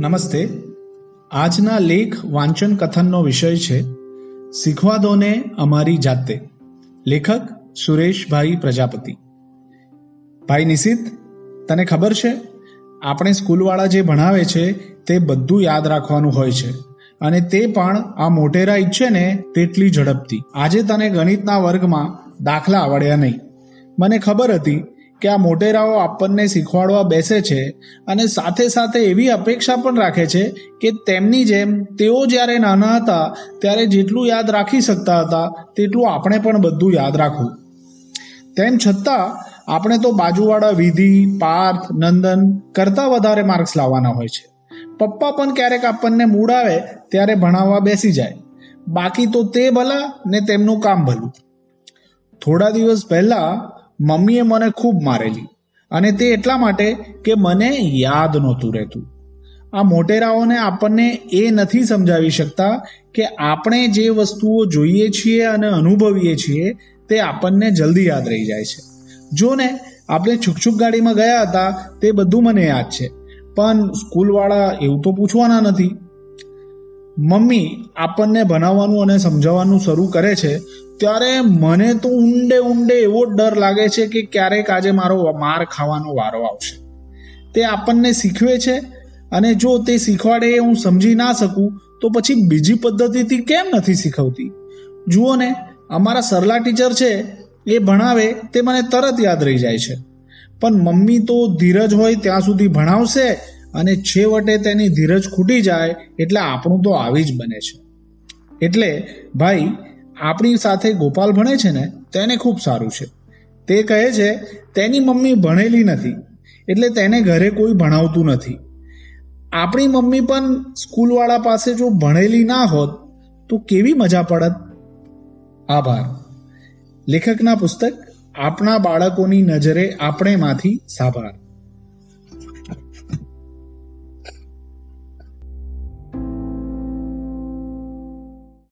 નમસ્તે. આજના લેખ વાંચન કથનનો વિષય છે શીખવા દોને અમારી જાતે. લેખક સુરેશભાઈ પ્રજાપતિ. ભાઈ નિશિત, તને ખબર છે? આપણે સ્કૂલવાળા જે ભણાવે છે, તે બધું યાદ રાખવાનું હોય છે. અને તે પણ આ મોટેરા ઈચ્છે ને તેટલી ઝડપથી. આજે તને ગણિતના વર્ગમાં દાખલા આવડ્યા નહીં. મને ખબર હતી કે આ મોટેરાઓ આપણને શીખવાડવા બેસે છે અને સાથે સાથે એવી અપેક્ષા પણ રાખે છે કે તેમની જેમ તેઓ જ્યારે નાના હતા, ત્યારે જેટલું યાદ રાખી શકતા હતા, તેટલું આપણે પણ બધું યાદ રાખવું. તેમ છતાં, આપણે તો બાજુવાળા વિધિ, પાર્થ, નંદન કરતાં વધારે માર્ક્સ લાવવાના હોય છે. પપ્પા પણ ક્યારેક આપણને મૂડ આવે, ત્યારે ભણાવવા બેસી જાય. બાકી તો તે ભલા ને તેમનું કામ ભલું. થોડા દિવસ પહેલા મમ્મીએ મને ખૂબ મારેલી અને તે એટલા માટે કે મને યાદ નહોતું રહેતું. આ મોટેરાઓને આપણને એ નથી સમજાવી શકતા કે આપણે જે વસ્તુઓ જોઈએ છીએ અને અનુભવીએ છીએ તે આપણને જલ્દી યાદ રહી જાય છે. જો ને આપણે છુકછુક ગાડીમાં ગયા હતા તે બધું મને યાદ છે, પણ સ્કૂલવાળા એવું તો પૂછવાના નથી. મમ્મી આપણને ભણાવવાનું અને સમજાવવાનું શરૂ કરે છે ત્યારે મને તો ઊંડે ઊંડે એવો ડર લાગે છે કે ક્યારેક આજે મારો માર ખાવાનો વારો આવશે. તે આપણને શીખવે છે અને જો તે શીખવાડે હું સમજી ના શકું, તો પછી બીજી પદ્ધતિથી કેમ નથી શીખવતી? જુઓ ને, અમારા સરલા ટીચર છે, એ ભણાવે, તે મને તરત યાદ રહી જાય છે. પણ મમ્મી તો ધીરજ હોય ત્યાં સુધી ભણાવશે અને છેવટે તેની ધીરજ ખૂટી જાય એટલે આપણું તો આવી જ બને છે. એટલે, ભાઈ આપણી સાથે ગોપાલ ભણે છે ને તેને ખૂબ સારું છે. તે કહે છે, તેની મમ્મી ભણેલી નથી, એટલે તેને ઘરે કોઈ ભણાવતું નથી. આપણી મમ્મી પણ સ્કૂલવાળા પાસે જો ભણેલી ના હોત, તો કેવી મજા પડત? આભાર. લેખકના પુસ્તક, આપણા બાળકોની નજરે આપણેમાંથી સાભાર